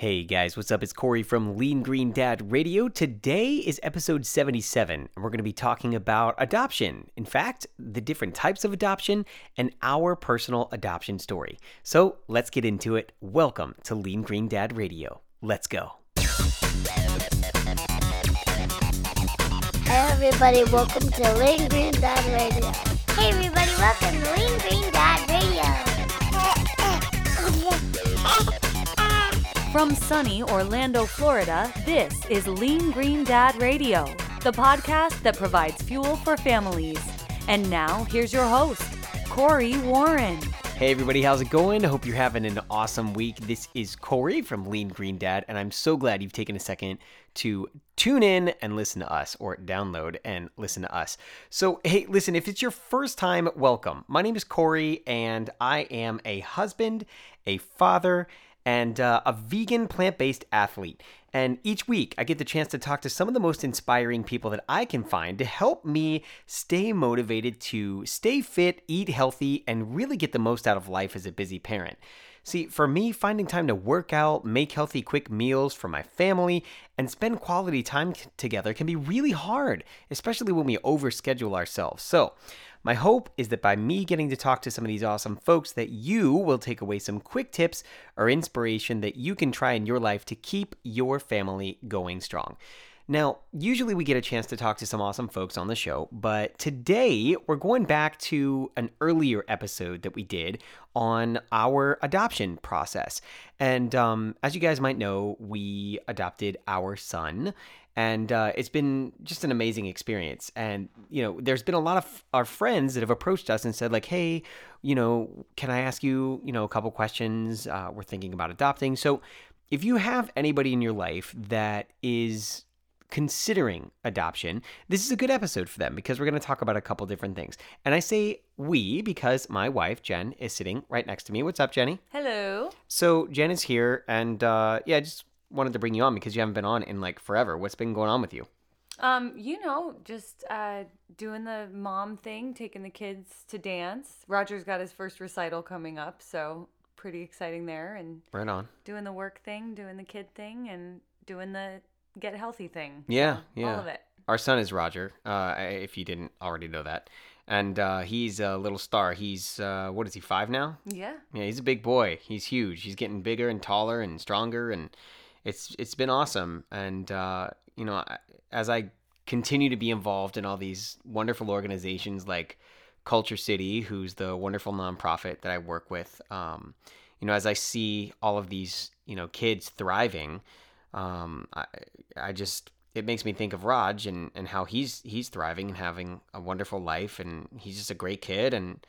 Hey guys, what's up? It's Corey from Lean Green Dad Radio. Today is episode 77, and we're going to be talking about adoption. In fact, the different types of adoption and our personal adoption story. So let's get into it. Welcome to Lean Green Dad Radio. Let's go. Hey everybody, welcome to Lean Green Dad Radio. Hey everybody, welcome to Lean Green Dad Radio. From sunny Orlando, Florida, this is Lean Green Dad Radio, the podcast that provides fuel for families. And now, here's your host, Corey Warren. Hey everybody, how's it going? I hope you're having an awesome week. This is Corey from Lean Green Dad, and I'm so glad you've taken a second to tune in and listen to us, or download and listen to us. So, hey, listen, if it's your first time, welcome. My name is Corey, and I am a husband, a father, and uh, a vegan plant based athlete. And each week, I get the chance to talk to some of the most inspiring people that I can find to help me stay motivated to stay fit, eat healthy, and really get the most out of life as a busy parent. See, for me, finding time to work out, make healthy, quick meals for my family, and spend quality time together can be really hard, especially when we overschedule ourselves. So, my hope is that by me getting to talk to some of these awesome folks that you will take away some quick tips or inspiration that you can try in your life to keep your family going strong. Now, usually we get a chance to talk to some awesome folks on the show, but today we're going back to an earlier episode that we did on our adoption process. And um, as you guys might know, we adopted our son, and uh, it's been just an amazing experience. And you know, there's been a lot of our friends that have approached us and said like, "Hey, you know, can I ask you, you know, a couple questions? Uh, we're thinking about adopting." So, if you have anybody in your life that is considering adoption, this is a good episode for them because we're going to talk about a couple different things. And I say we because my wife, Jen, is sitting right next to me. What's up, Jenny? Hello. So, Jen is here, and uh, yeah, just wanted to bring you on because you haven't been on in like forever. What's been going on with you? Um, you know, just uh, doing the mom thing, taking the kids to dance. Roger's got his first recital coming up, so pretty exciting there. And right on. Doing the work thing, doing the kid thing, and doing the get healthy thing. Yeah, yeah. All of it. Our son is Roger, uh, if you didn't already know that. And uh, he's a little star. He's, uh, what is he, five now? Yeah. Yeah, he's a big boy. He's huge. He's getting bigger and taller and stronger. And it's it's been awesome. And, uh, you know, as I continue to be involved in all these wonderful organizations like KultureCity, who's the wonderful nonprofit that I work with, um, you know, as I see all of these, you know, kids thriving, um, I, I just it makes me think of Raj and, and how he's he's thriving and having a wonderful life and he's just a great kid and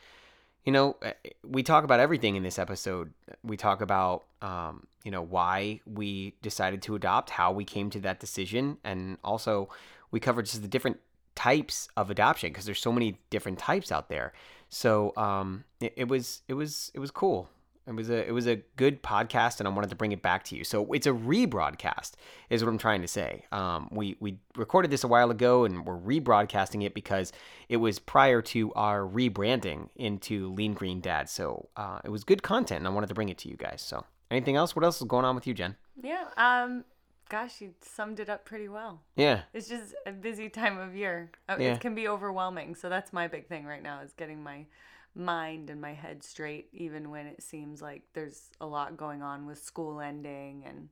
you know eh, we talk about everything in this episode. We talk about um, you know why we decided to adopt how we came to that decision and also we covered just the different types of adoption because there's so many different types out there. So um, it, it was it was it was cool it was a it was a good podcast, and I wanted to bring it back to you. So it's a rebroadcast, is what I'm trying to say. Um, we we recorded this a while ago, and we're rebroadcasting it because it was prior to our rebranding into Lean Green Dad. So uh, it was good content, and I wanted to bring it to you guys. So anything else? What else is going on with you, Jen? Yeah. Um. Gosh, you summed it up pretty well. Yeah. It's just a busy time of year. Yeah. It can be overwhelming. So that's my big thing right now is getting my mind and my head straight even when it seems like there's a lot going on with school ending and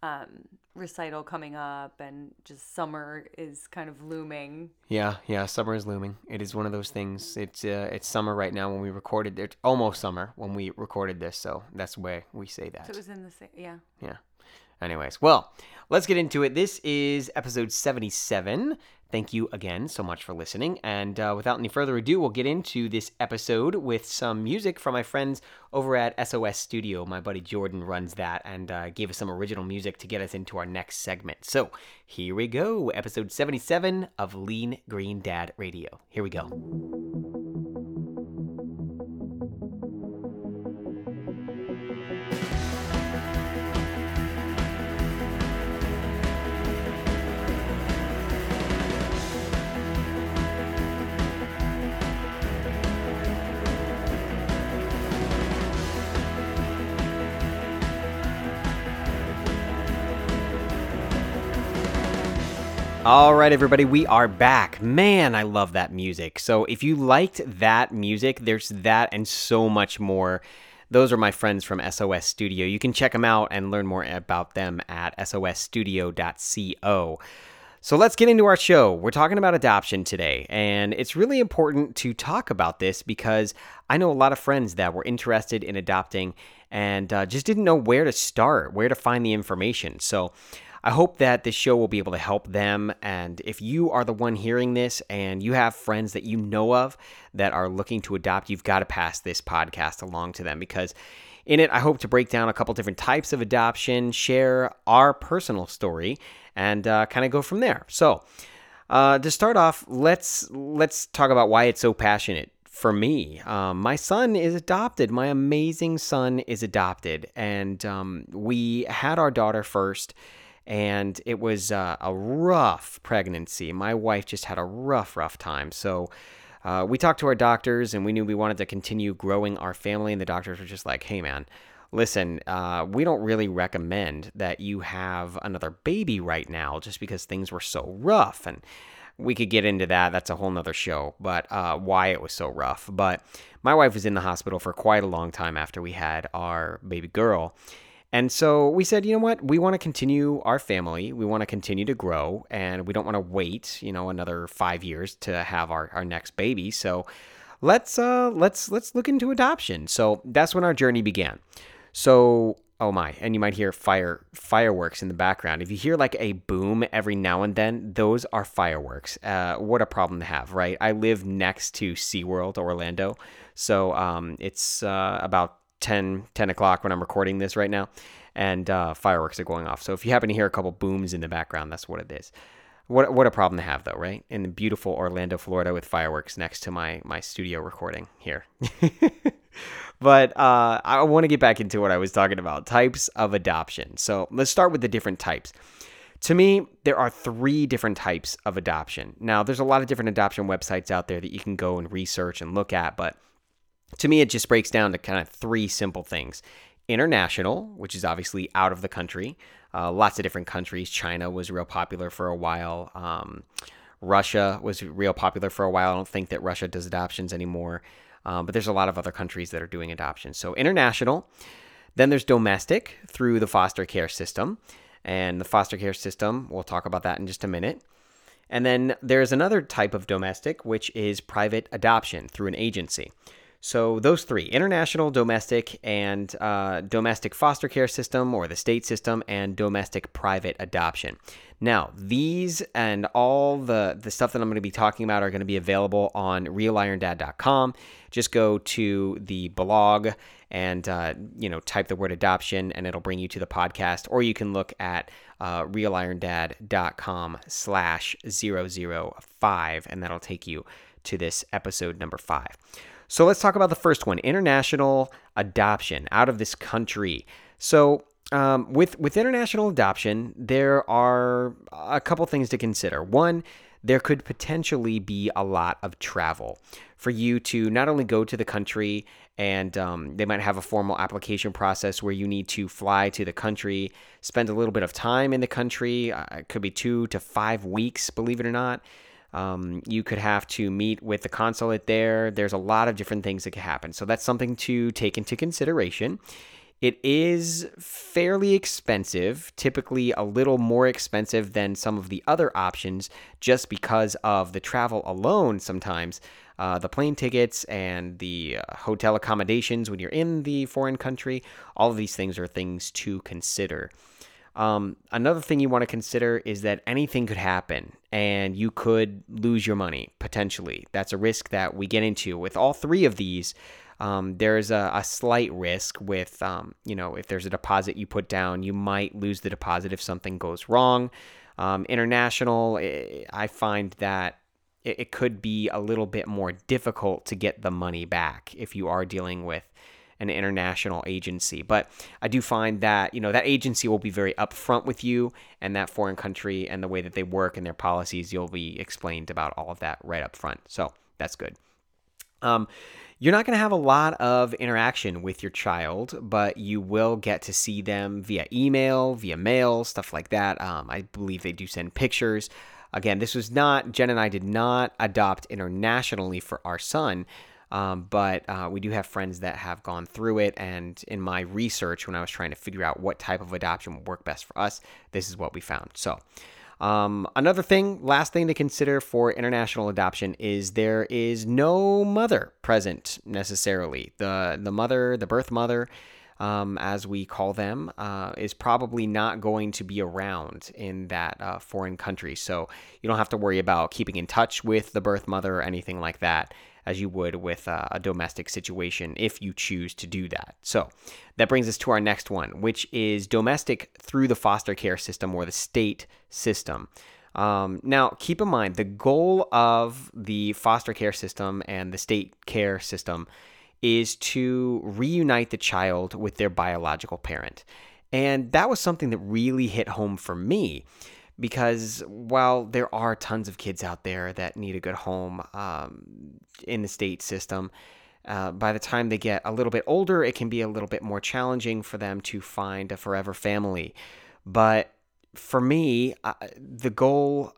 um, recital coming up and just summer is kind of looming Yeah, yeah. Summer is looming. It is one of those things. It's uh, it's summer right now when we recorded. It's almost summer when we recorded this, so that's the way we say that. so it was in the same yeah Yeah. Anyways, well, let's get into it. This is episode 77. Thank you again so much for listening. And uh, without any further ado, we'll get into this episode with some music from my friends over at SOS Studio. My buddy Jordan runs that and uh, gave us some original music to get us into our next segment. So here we go. Episode 77 of Lean Green Dad Radio. Here we go. All right, everybody, we are back. Man, I love that music. So, if you liked that music, there's that and so much more. Those are my friends from SOS Studio. You can check them out and learn more about them at sosstudio.co. So, let's get into our show. We're talking about adoption today, and it's really important to talk about this because I know a lot of friends that were interested in adopting and uh, just didn't know where to start, where to find the information. So, I hope that this show will be able to help them. And if you are the one hearing this and you have friends that you know of that are looking to adopt, you've got to pass this podcast along to them because in it, I hope to break down a couple different types of adoption, share our personal story, and uh, kind of go from there. So, uh, to start off, let's let's talk about why it's so passionate for me. Um, my son is adopted. My amazing son is adopted, and um, we had our daughter first and it was uh, a rough pregnancy. My wife just had a rough, rough time. So uh, we talked to our doctors, and we knew we wanted to continue growing our family. And the doctors were just like, "Hey, man." Listen, uh, we don't really recommend that you have another baby right now just because things were so rough. And we could get into that. That's a whole nother show, but uh, why it was so rough. But my wife was in the hospital for quite a long time after we had our baby girl. And so we said, you know what? We want to continue our family. We want to continue to grow, and we don't want to wait, you know, another five years to have our, our next baby. So let's uh let's let's look into adoption. So that's when our journey began. So oh my, and you might hear fire fireworks in the background. If you hear like a boom every now and then, those are fireworks. Uh, what a problem to have, right? I live next to SeaWorld Orlando, so um, it's uh, about 10, 10 o'clock when I'm recording this right now, and uh, fireworks are going off. So if you happen to hear a couple booms in the background, that's what it is. What what a problem to have though, right? In the beautiful Orlando, Florida, with fireworks next to my my studio recording here. but uh, I want to get back into what I was talking about types of adoption. So let's start with the different types. To me, there are three different types of adoption. Now, there's a lot of different adoption websites out there that you can go and research and look at, but to me, it just breaks down to kind of three simple things international, which is obviously out of the country. Uh, lots of different countries. China was real popular for a while. Um, Russia was real popular for a while. I don't think that Russia does adoptions anymore, um, but there's a lot of other countries that are doing adoptions. So international. Then there's domestic through the foster care system. And the foster care system, we'll talk about that in just a minute. And then there's another type of domestic, which is private adoption through an agency. So those three: international, domestic, and uh, domestic foster care system or the state system, and domestic private adoption. Now, these and all the the stuff that I'm going to be talking about are going to be available on realironDad.com. Just go to the blog and uh, you know type the word adoption, and it'll bring you to the podcast. Or you can look at uh, realironDad.com slash 005, and that'll take you to this episode number five. So let's talk about the first one international adoption out of this country. So, um, with, with international adoption, there are a couple things to consider. One, there could potentially be a lot of travel for you to not only go to the country and um, they might have a formal application process where you need to fly to the country, spend a little bit of time in the country. Uh, it could be two to five weeks, believe it or not. Um, you could have to meet with the consulate there. There's a lot of different things that could happen. So that's something to take into consideration. It is fairly expensive, typically a little more expensive than some of the other options, just because of the travel alone sometimes. Uh, the plane tickets and the uh, hotel accommodations when you're in the foreign country, all of these things are things to consider. Um, another thing you want to consider is that anything could happen and you could lose your money potentially. That's a risk that we get into. With all three of these, um, there's a, a, slight risk with, um, you know, if there's a deposit you put down, you might lose the deposit if something goes wrong. Um, international, eh, I find that it, it could be a little bit more difficult to get the money back if you are dealing with an international agency. But I do find that, you know, that agency will be very upfront with you and that foreign country and the way that they work and their policies, you'll be explained about all of that right up front. So that's good. Um, you're not going to have a lot of interaction with your child, but you will get to see them via email, via mail, stuff like that. Um, I believe they do send pictures. again, this was not, Jen and I did not adopt internationally for our son. Um, but uh, we do have friends that have gone through it. And in my research, when I was trying to figure out what type of adoption would work best for us, this is what we found. So, um, another thing, last thing to consider for international adoption is there is no mother present necessarily. The the mother, the birth mother, um, as we call them, uh, is probably not going to be around in that uh, foreign country. So you don't have to worry about keeping in touch with the birth mother or anything like that as you would with uh, a domestic situation if you choose to do that. So that brings us to our next one, which is domestic through the foster care system or the state system. Um, now, keep in mind the goal of the foster care system and the state care system is to reunite the child with their biological parent. And that was something that really hit home for me because while there are tons of kids out there that need a good home um, in the state system, uh, by the time they get a little bit older, it can be a little bit more challenging for them to find a forever family. But for me, uh, the goal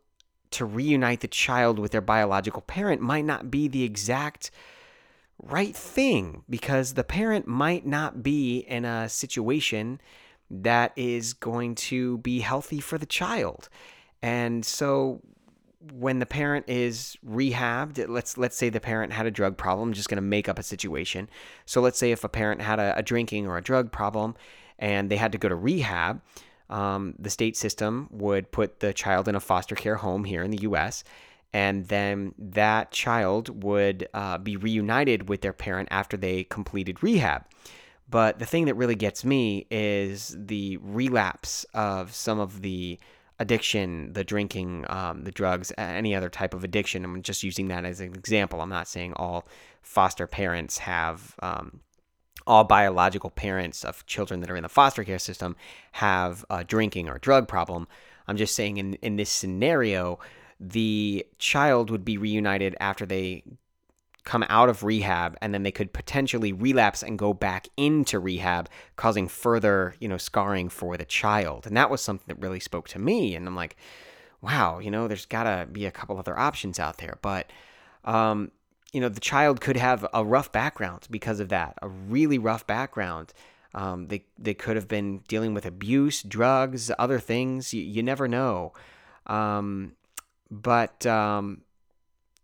to reunite the child with their biological parent might not be the exact right thing because the parent might not be in a situation that is going to be healthy for the child. And so when the parent is rehabbed, let's let's say the parent had a drug problem, I'm just going to make up a situation. So let's say if a parent had a, a, drinking or a drug problem and they had to go to rehab, um, the state system would put the child in a foster care home here in the U.S. And then that child would uh, be reunited with their parent after they completed rehab. But the thing that really gets me is the relapse of some of the addiction, the drinking, um, the drugs, any other type of addiction. I'm just using that as an example. I'm not saying all foster parents have, um, all biological parents of children that are in the foster care system have a drinking or drug problem. I'm just saying in, in this scenario, the child would be reunited after they come out of rehab and then they could potentially relapse and go back into rehab causing further you know scarring for the child. And that was something that really spoke to me and i'm like wow you know there's got to be a couple other options out there. But um, you know the child could have a rough background because of that a really rough background. Um, they, they could have been dealing with abuse drugs other things you, you never know. Um, but um,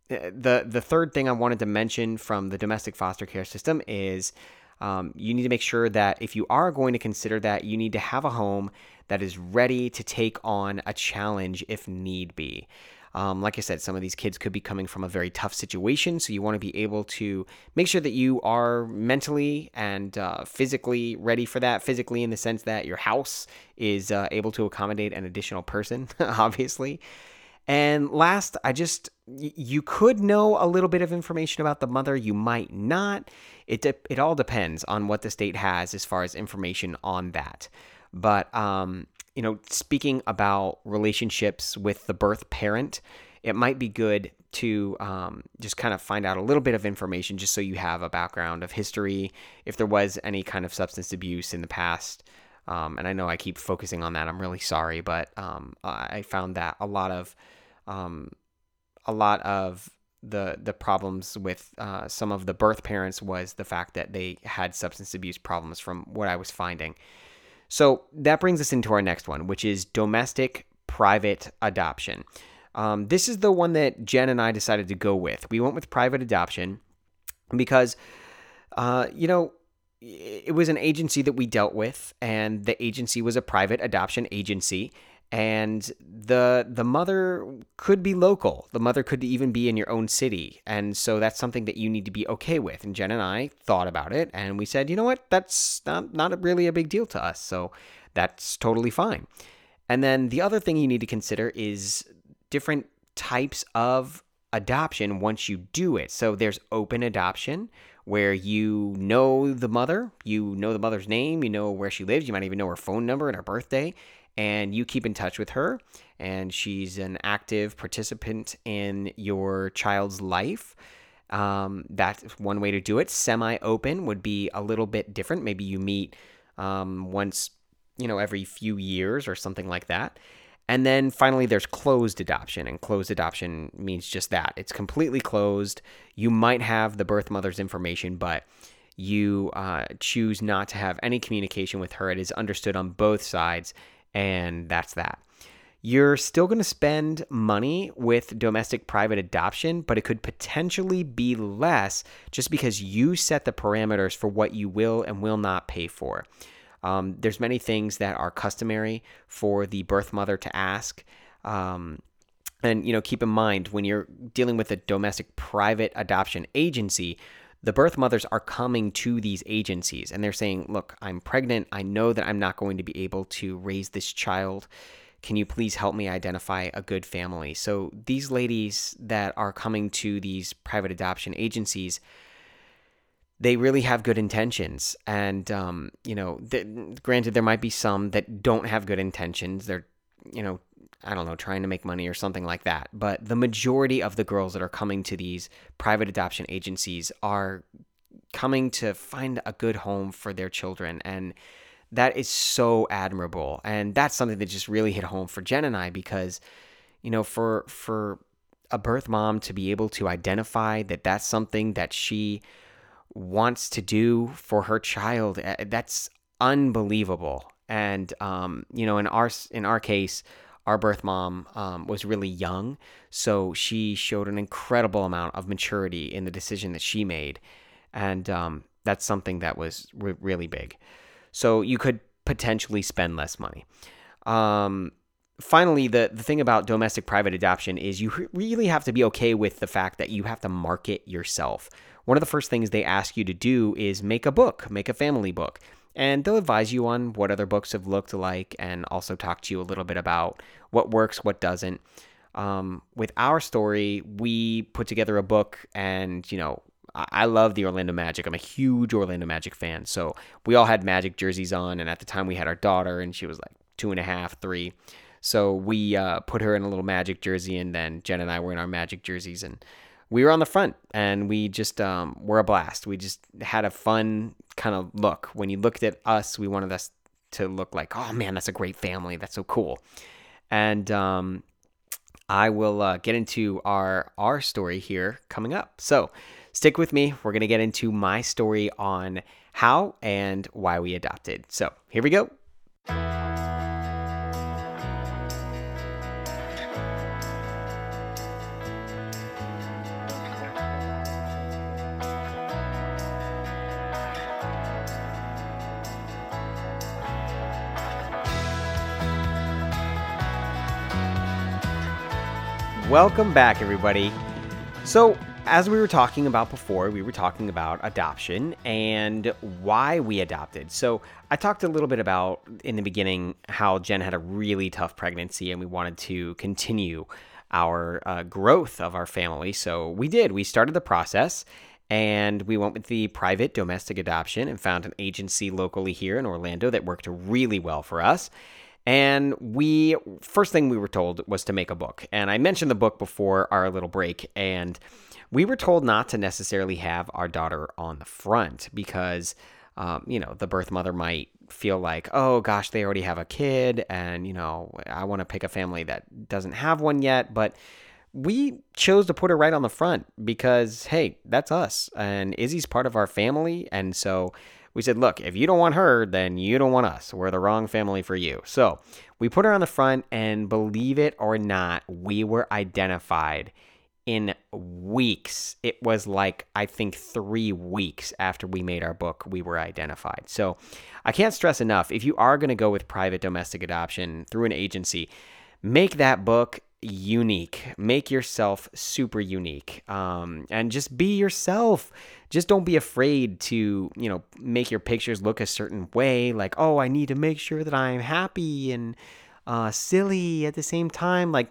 the the third thing I wanted to mention from the domestic foster care system is um, you need to make sure that if you are going to consider that, you need to have a home that is ready to take on a challenge if need be. Um, like I said, some of these kids could be coming from a very tough situation, so you want to be able to make sure that you are mentally and uh, physically ready for that. Physically, in the sense that your house is uh, able to accommodate an additional person, obviously. And last, I just you could know a little bit of information about the mother, you might not. It de- it all depends on what the state has as far as information on that. But um, you know, speaking about relationships with the birth parent, it might be good to um, just kind of find out a little bit of information just so you have a background of history, if there was any kind of substance abuse in the past. Um, and I know I keep focusing on that. I'm really sorry, but um, I found that a lot of um, a lot of the the problems with uh, some of the birth parents was the fact that they had substance abuse problems from what I was finding. So that brings us into our next one, which is domestic private adoption. Um, this is the one that Jen and I decided to go with. We went with private adoption because, uh, you know, it was an agency that we dealt with, and the agency was a private adoption agency and the the mother could be local. The mother could even be in your own city. And so that's something that you need to be okay with. And jen and i thought about it and we said you know what? That's not, not really a big deal to us. So that's totally fine. And then the other thing you need to consider is different types of adoption once you do it. So there's open adoption where you know the mother, you know the mother's name, you know where she lives, you might even know her phone number and her birthday, and you keep in touch with her and she's an active participant in your child's life. Um, that's one way to do it. Semi-open would be a little bit different. Maybe you meet um, once you know every few years or something like that. And then finally, there's closed adoption, and closed adoption means just that. It's completely closed. You might have the birth mother's information, but you uh, choose not to have any communication with her. It is understood on both sides, and that's that. You're still going to spend money with domestic private adoption, but it could potentially be less just because you set the parameters for what you will and will not pay for. Um, there's many things that are customary for the birth mother to ask. Um, and you know, keep in mind when you're dealing with a domestic private adoption agency, the birth mothers are coming to these agencies and they're saying, "Look, I'm pregnant. I know that I'm not going to be able to raise this child. Can you please help me identify a good family?" So these ladies that are coming to these private adoption agencies, they really have good intentions. And, um, you know, th- granted, there might be some that don't have good intentions. They're, you know, I don't know, trying to make money or something like that. But the majority of the girls that are coming to these private adoption agencies are coming to find a good home for their children. And that is so admirable. And that's something that just really hit home for Jen and I because, you know, for, for, a birth mom to be able to identify that that's something that she wants to do for her child. Eh, that's unbelievable. And um, you know, in our in our case, our birth mom um, was really young, so she showed an incredible amount of maturity in the decision that she made, and um, that's something that was re- really big. So you could potentially spend less money. Um, finally, the, the thing about domestic private adoption is you really have to be okay with the fact that you have to market yourself one of the first things they ask you to do is make a book, make a family book. And they'll advise you on what other books have looked like and also talk to you a little bit about what works, what doesn't. Um, with our story, we put together a book, and you know, I love the Orlando Magic. I'm a huge Orlando Magic fan. So we all had Magic jerseys on, and at the time we had our daughter, and she was like two and a half, three. So we uh, put her in a little Magic jersey, and then Jen and I were in our Magic jerseys, and we were on the front and we just um, were a blast. We just had a fun kind of look. When you looked at us, we wanted us to look like, oh man, that's a great family. That's so cool. And um, I will uh, get into our our story here coming up. So stick with me. We're gonna get into my story on how and why we adopted. So here we go. Welcome back, everybody. So, as we were talking about before, we were talking about adoption and why we adopted. So, I talked a little bit about in the beginning how Jen had a really tough pregnancy and we wanted to continue our uh, growth of our family. So, we did. We started the process and we went with the private domestic adoption and found an agency locally here in Orlando that worked really well for us. And we, first thing we were told was to make a book. And I mentioned the book before our little break. And we were told not to necessarily have our daughter on the front because, um, you know, the birth mother might feel like, oh gosh, they already have a kid. And, you know, I want to pick a family that doesn't have one yet. But we chose to put her right on the front because, hey, that's us. And Izzy's part of our family. And so, we said, look, if you don't want her, then you don't want us. We're the wrong family for you. So we put her on the front, and believe it or not, we were identified in weeks. It was like, I think, three weeks after we made our book, we were identified. So I can't stress enough if you are going to go with private domestic adoption through an agency, make that book unique. Make yourself super unique. Um, and just be yourself. Just don't be afraid to, you know, make your pictures look a certain way. Like, oh, I need to make sure that I'm happy and uh, silly at the same time. Like,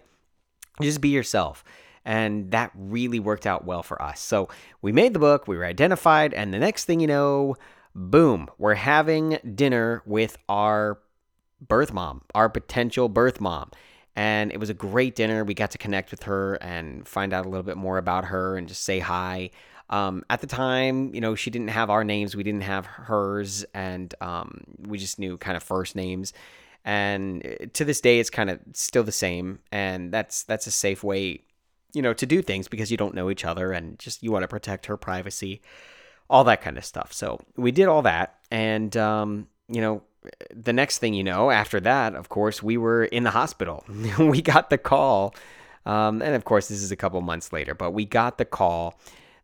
just be yourself. And that really worked out well for us. So we made the book, we were identified, and the next thing you know, boom, we're having dinner with our birth mom, our potential birth mom and it was a great dinner. We got to connect with her and find out a little bit more about her and just say hi. Um, at the time, you know, she didn't have our names, we didn't have hers, and um, we just knew kind of first names. And uh, to this day, it's kind of still the same, and that's that's a safe way, you know, to do things because you don't know each other, and just you want to protect her privacy, all that kind of stuff. So we did all that, and um, you know, the next thing you know, after that, of course, we were in the hospital. we got the call, um, and of course, this is a couple months later, but we got the call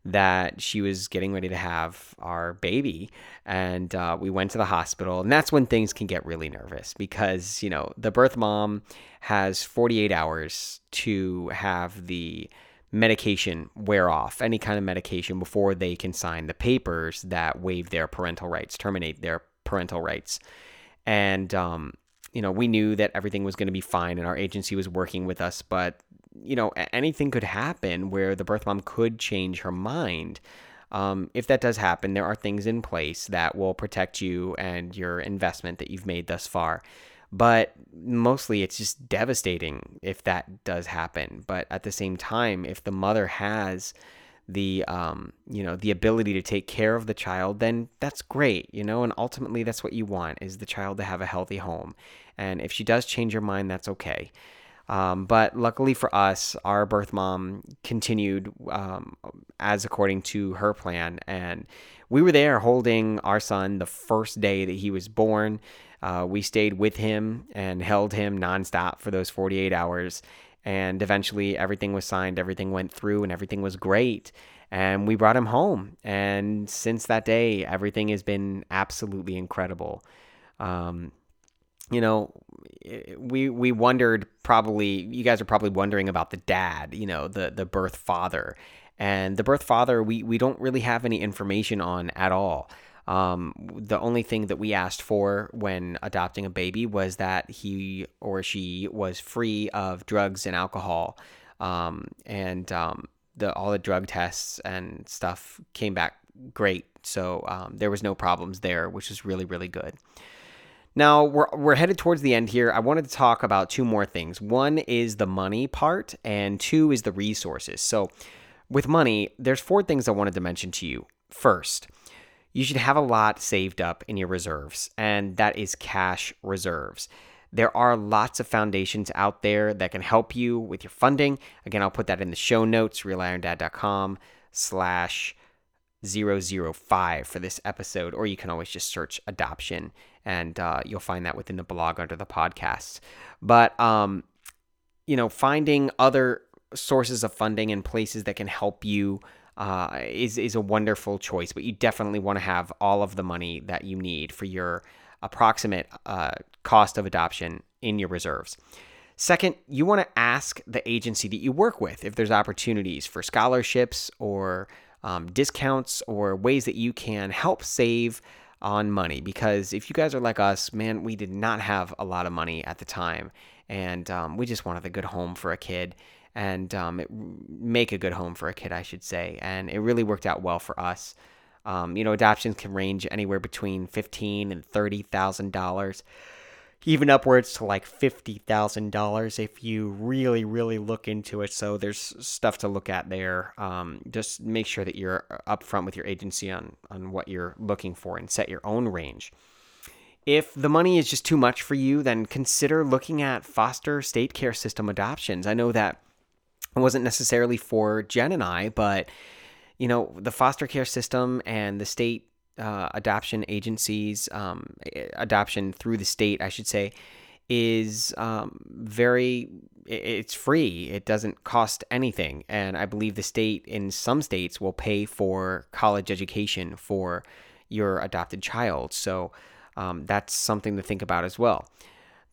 that she was getting ready to have our baby. And uh, we went to the hospital. And that's when things can get really nervous because, you know, the birth mom has 48 hours to have the medication wear off, any kind of medication, before they can sign the papers that waive their parental rights, terminate their parental rights. And, um, you know, we knew that everything was going to be fine and our agency was working with us, but you know, anything could happen where the birth mom could change her mind. Um, if that does happen, there are things in place that will protect you and your investment that you've made thus far. But mostly it's just devastating if that does happen. But at the same time, if the mother has the um, you know the ability to take care of the child then that's great you know and ultimately that's what you want is the child to have a healthy home and if she does change her mind that's okay um, but luckily for us, our birth mom continued um, as according to her plan. And we were there holding our son the first day that he was born. Uh, we stayed with him and held him nonstop for those 48 hours. And eventually, everything was signed, everything went through, and everything was great. And we brought him home. And since that day, everything has been absolutely incredible. Um, you know, we we wondered probably you guys are probably wondering about the dad, you know, the the birth father. And the birth father we we don't really have any information on at all. Um, the only thing that we asked for when adopting a baby was that he or she was free of drugs and alcohol. Um, and um, the all the drug tests and stuff came back great. So um, there was no problems there, which is really really good. Now we're we're headed towards the end here. I wanted to talk about two more things. One is the money part, and two is the resources. So, with money, there's four things I wanted to mention to you. First, you should have a lot saved up in your reserves, and that is cash reserves. There are lots of foundations out there that can help you with your funding. Again, I'll put that in the show notes, realironDad.com slash 005 for this episode, or you can always just search adoption and uh, you'll find that within the blog under the podcast. But, um, you know, finding other sources of funding and places that can help you uh, is, is a wonderful choice, but you definitely want to have all of the money that you need for your approximate uh, cost of adoption in your reserves. Second, you want to ask the agency that you work with if there's opportunities for scholarships or um, discounts or ways that you can help save on money. Because if you guys are like us, man, we did not have a lot of money at the time, and um, we just wanted a good home for a kid and um, it, make a good home for a kid, I should say. And it really worked out well for us. Um, you know, adoptions can range anywhere between fifteen and thirty thousand dollars even upwards to like $50,000 if you really, really look into it. So there's stuff to look at there. Um, just make sure that you're upfront with your agency on, on what you're looking for and set your own range. If the money is just too much for you, then consider looking at foster state care system adoptions. I know that it wasn't necessarily for Jen and I, but you know, the foster care system and the state uh, adoption agencies, um, adoption through the state, I should say, is um, very it's free. It doesn't cost anything. And i believe the state in some states will pay for college education for your adopted child. So um, that's something to think about as well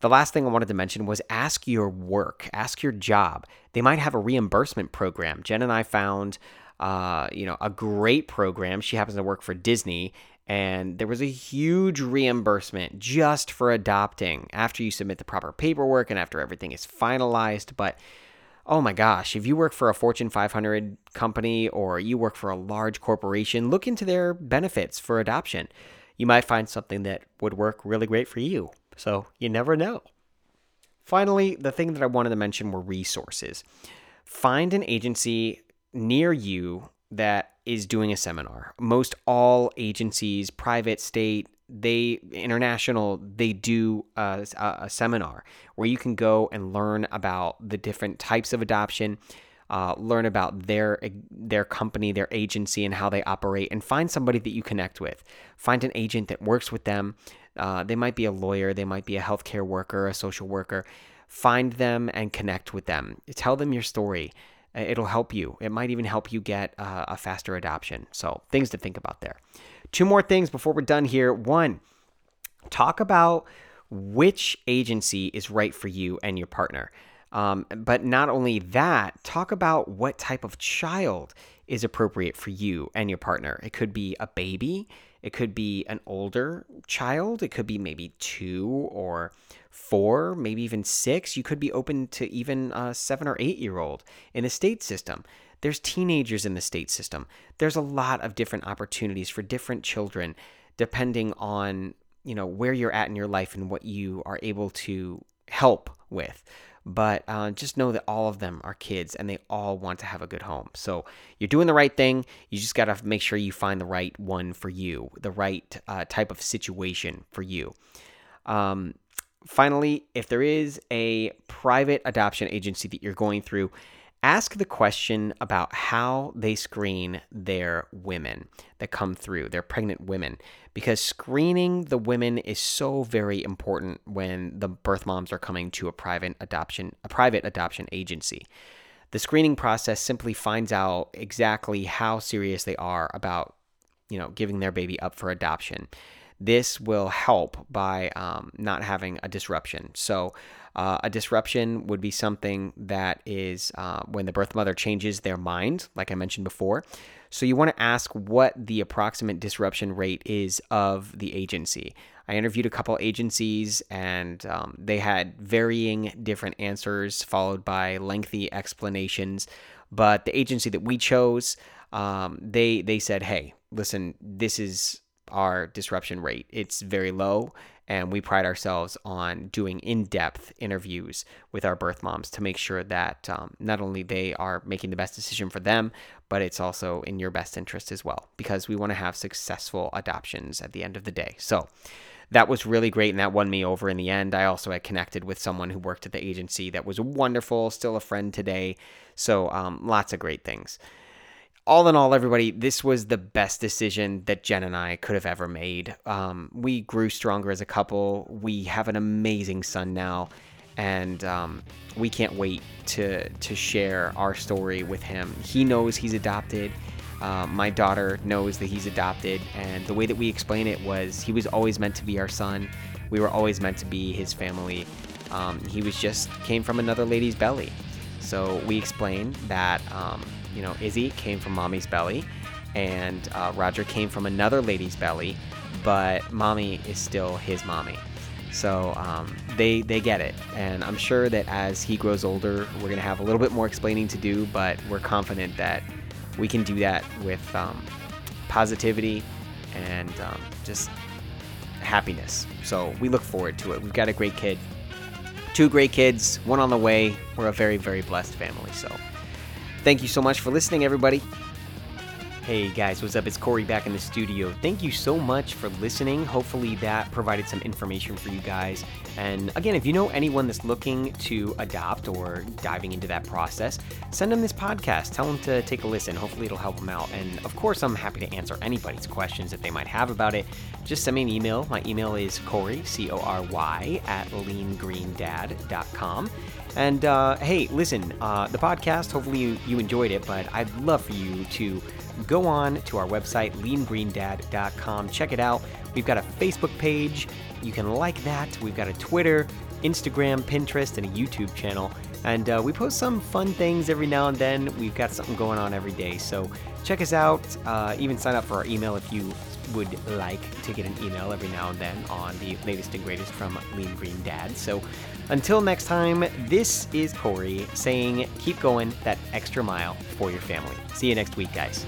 the last thing i wanted to mention was ask your work ask your job they might have a reimbursement program jen and i found uh, you know, a great program. She happens to work for Disney, and there was a huge reimbursement just for adopting after you submit the proper paperwork and after everything is finalized. But oh my gosh, if you work for a Fortune 500 company or you work for a large corporation, look into their benefits for adoption. You might find something that would work really great for you. So you never know. Finally, the thing that I wanted to mention were resources. Find an agency near you that is doing a seminar. Most all agencies, private, state, they international they do a, a, seminar where you can go and learn about the different types of adoption uh, learn about their their company their agency and how they operate and find somebody that you connect with find an agent that works with them uh, they might be a lawyer they might be a healthcare worker a social worker find them and connect with them tell them your story it'll help you it might even help you get uh, a faster adoption so things to think about there Two more things before we're done here. One, talk about which agency is right for you and your partner. Um, but not only that, talk about what type of child is appropriate for you and your partner. It could be a baby, it could be an older child, it could be maybe two or four, maybe even six. You could be open to even a seven or eight year old in the state system. There's teenagers in the state system. There's a lot of different opportunities for different children depending on, you know, where you're at in your life and what you are able to help with. But uh, just know that all of them are kids and they all want to have a good home. So you're doing the right thing. You just got to make sure you find the right one for you, the right uh, type of situation for you. Um, finally, if there is a private adoption agency that you're going through, ask the question about how they screen their women that come through, their pregnant women, because screening the women is so very important when the birth moms are coming to a private adoption, a private adoption agency. The screening process simply finds out exactly how serious they are about, you know, giving their baby up for adoption. This will help by um, not having a disruption. So, uh, a disruption would be something that is uh, when the birth mother changes their mind, like I mentioned before. So you want to ask what the approximate disruption rate is of the agency. I interviewed a couple agencies and um, they had varying different answers followed by lengthy explanations. But the agency that we chose, um, they they said, "Hey, listen, this is our disruption rate. It's very low and we pride ourselves on doing in-depth interviews with our birth moms to make sure that um, not only they are making the best decision for them but it's also in your best interest as well because we want to have successful adoptions at the end of the day. So that was really great and that won me over in the end. I also had connected with someone who worked at the agency that was wonderful still a friend today. So um, lots of great things all in all, everybody, this was the best decision that Jen and I could have ever made. Um, we grew stronger as a couple. We have an amazing son now, and um, we can't wait to to share our story with him. He knows he's adopted. Uh, my daughter knows that he's adopted, and the way that we explain it was he was always meant to be our son. We were always meant to be his family. Um, he was just came from another lady's belly. So we explained that um, you know, Izzy came from mommy's belly, and uh, Roger came from another lady's belly, but mommy is still his mommy. So um, they they get it, and I'm sure that as he grows older, we're gonna have a little bit more explaining to do, but we're confident that we can do that with um, positivity and um, just happiness. So we look forward to it. We've got a great kid, two great kids, one on the way. We're a very very blessed family. So. Thank you so much for listening, everybody. Hey guys, what's up? It's Corey back in the studio. Thank you so much for listening. Hopefully, that provided some information for you guys. And again, if you know anyone that's looking to adopt or diving into that process, send them this podcast. Tell them to take a listen. Hopefully, it'll help them out. And of course, I'm happy to answer anybody's questions that they might have about it. Just send me an email. My email is Corey, C O R Y, at leangreendad.com. And uh, hey, listen, uh, the podcast, hopefully you, you enjoyed it, but I'd love for you to go on to our website, leangreendad.com. Check it out. We've got a Facebook page. You can like that. We've got a Twitter, Instagram, Pinterest, and a YouTube channel. And uh, we post some fun things every now and then. We've got something going on every day. So check us out. Uh, even sign up for our email if you would like to get an email every now and then on the latest and greatest from Lean Green Dad. So until next time, this is Corey saying keep going that extra mile for your family. See you next week, guys.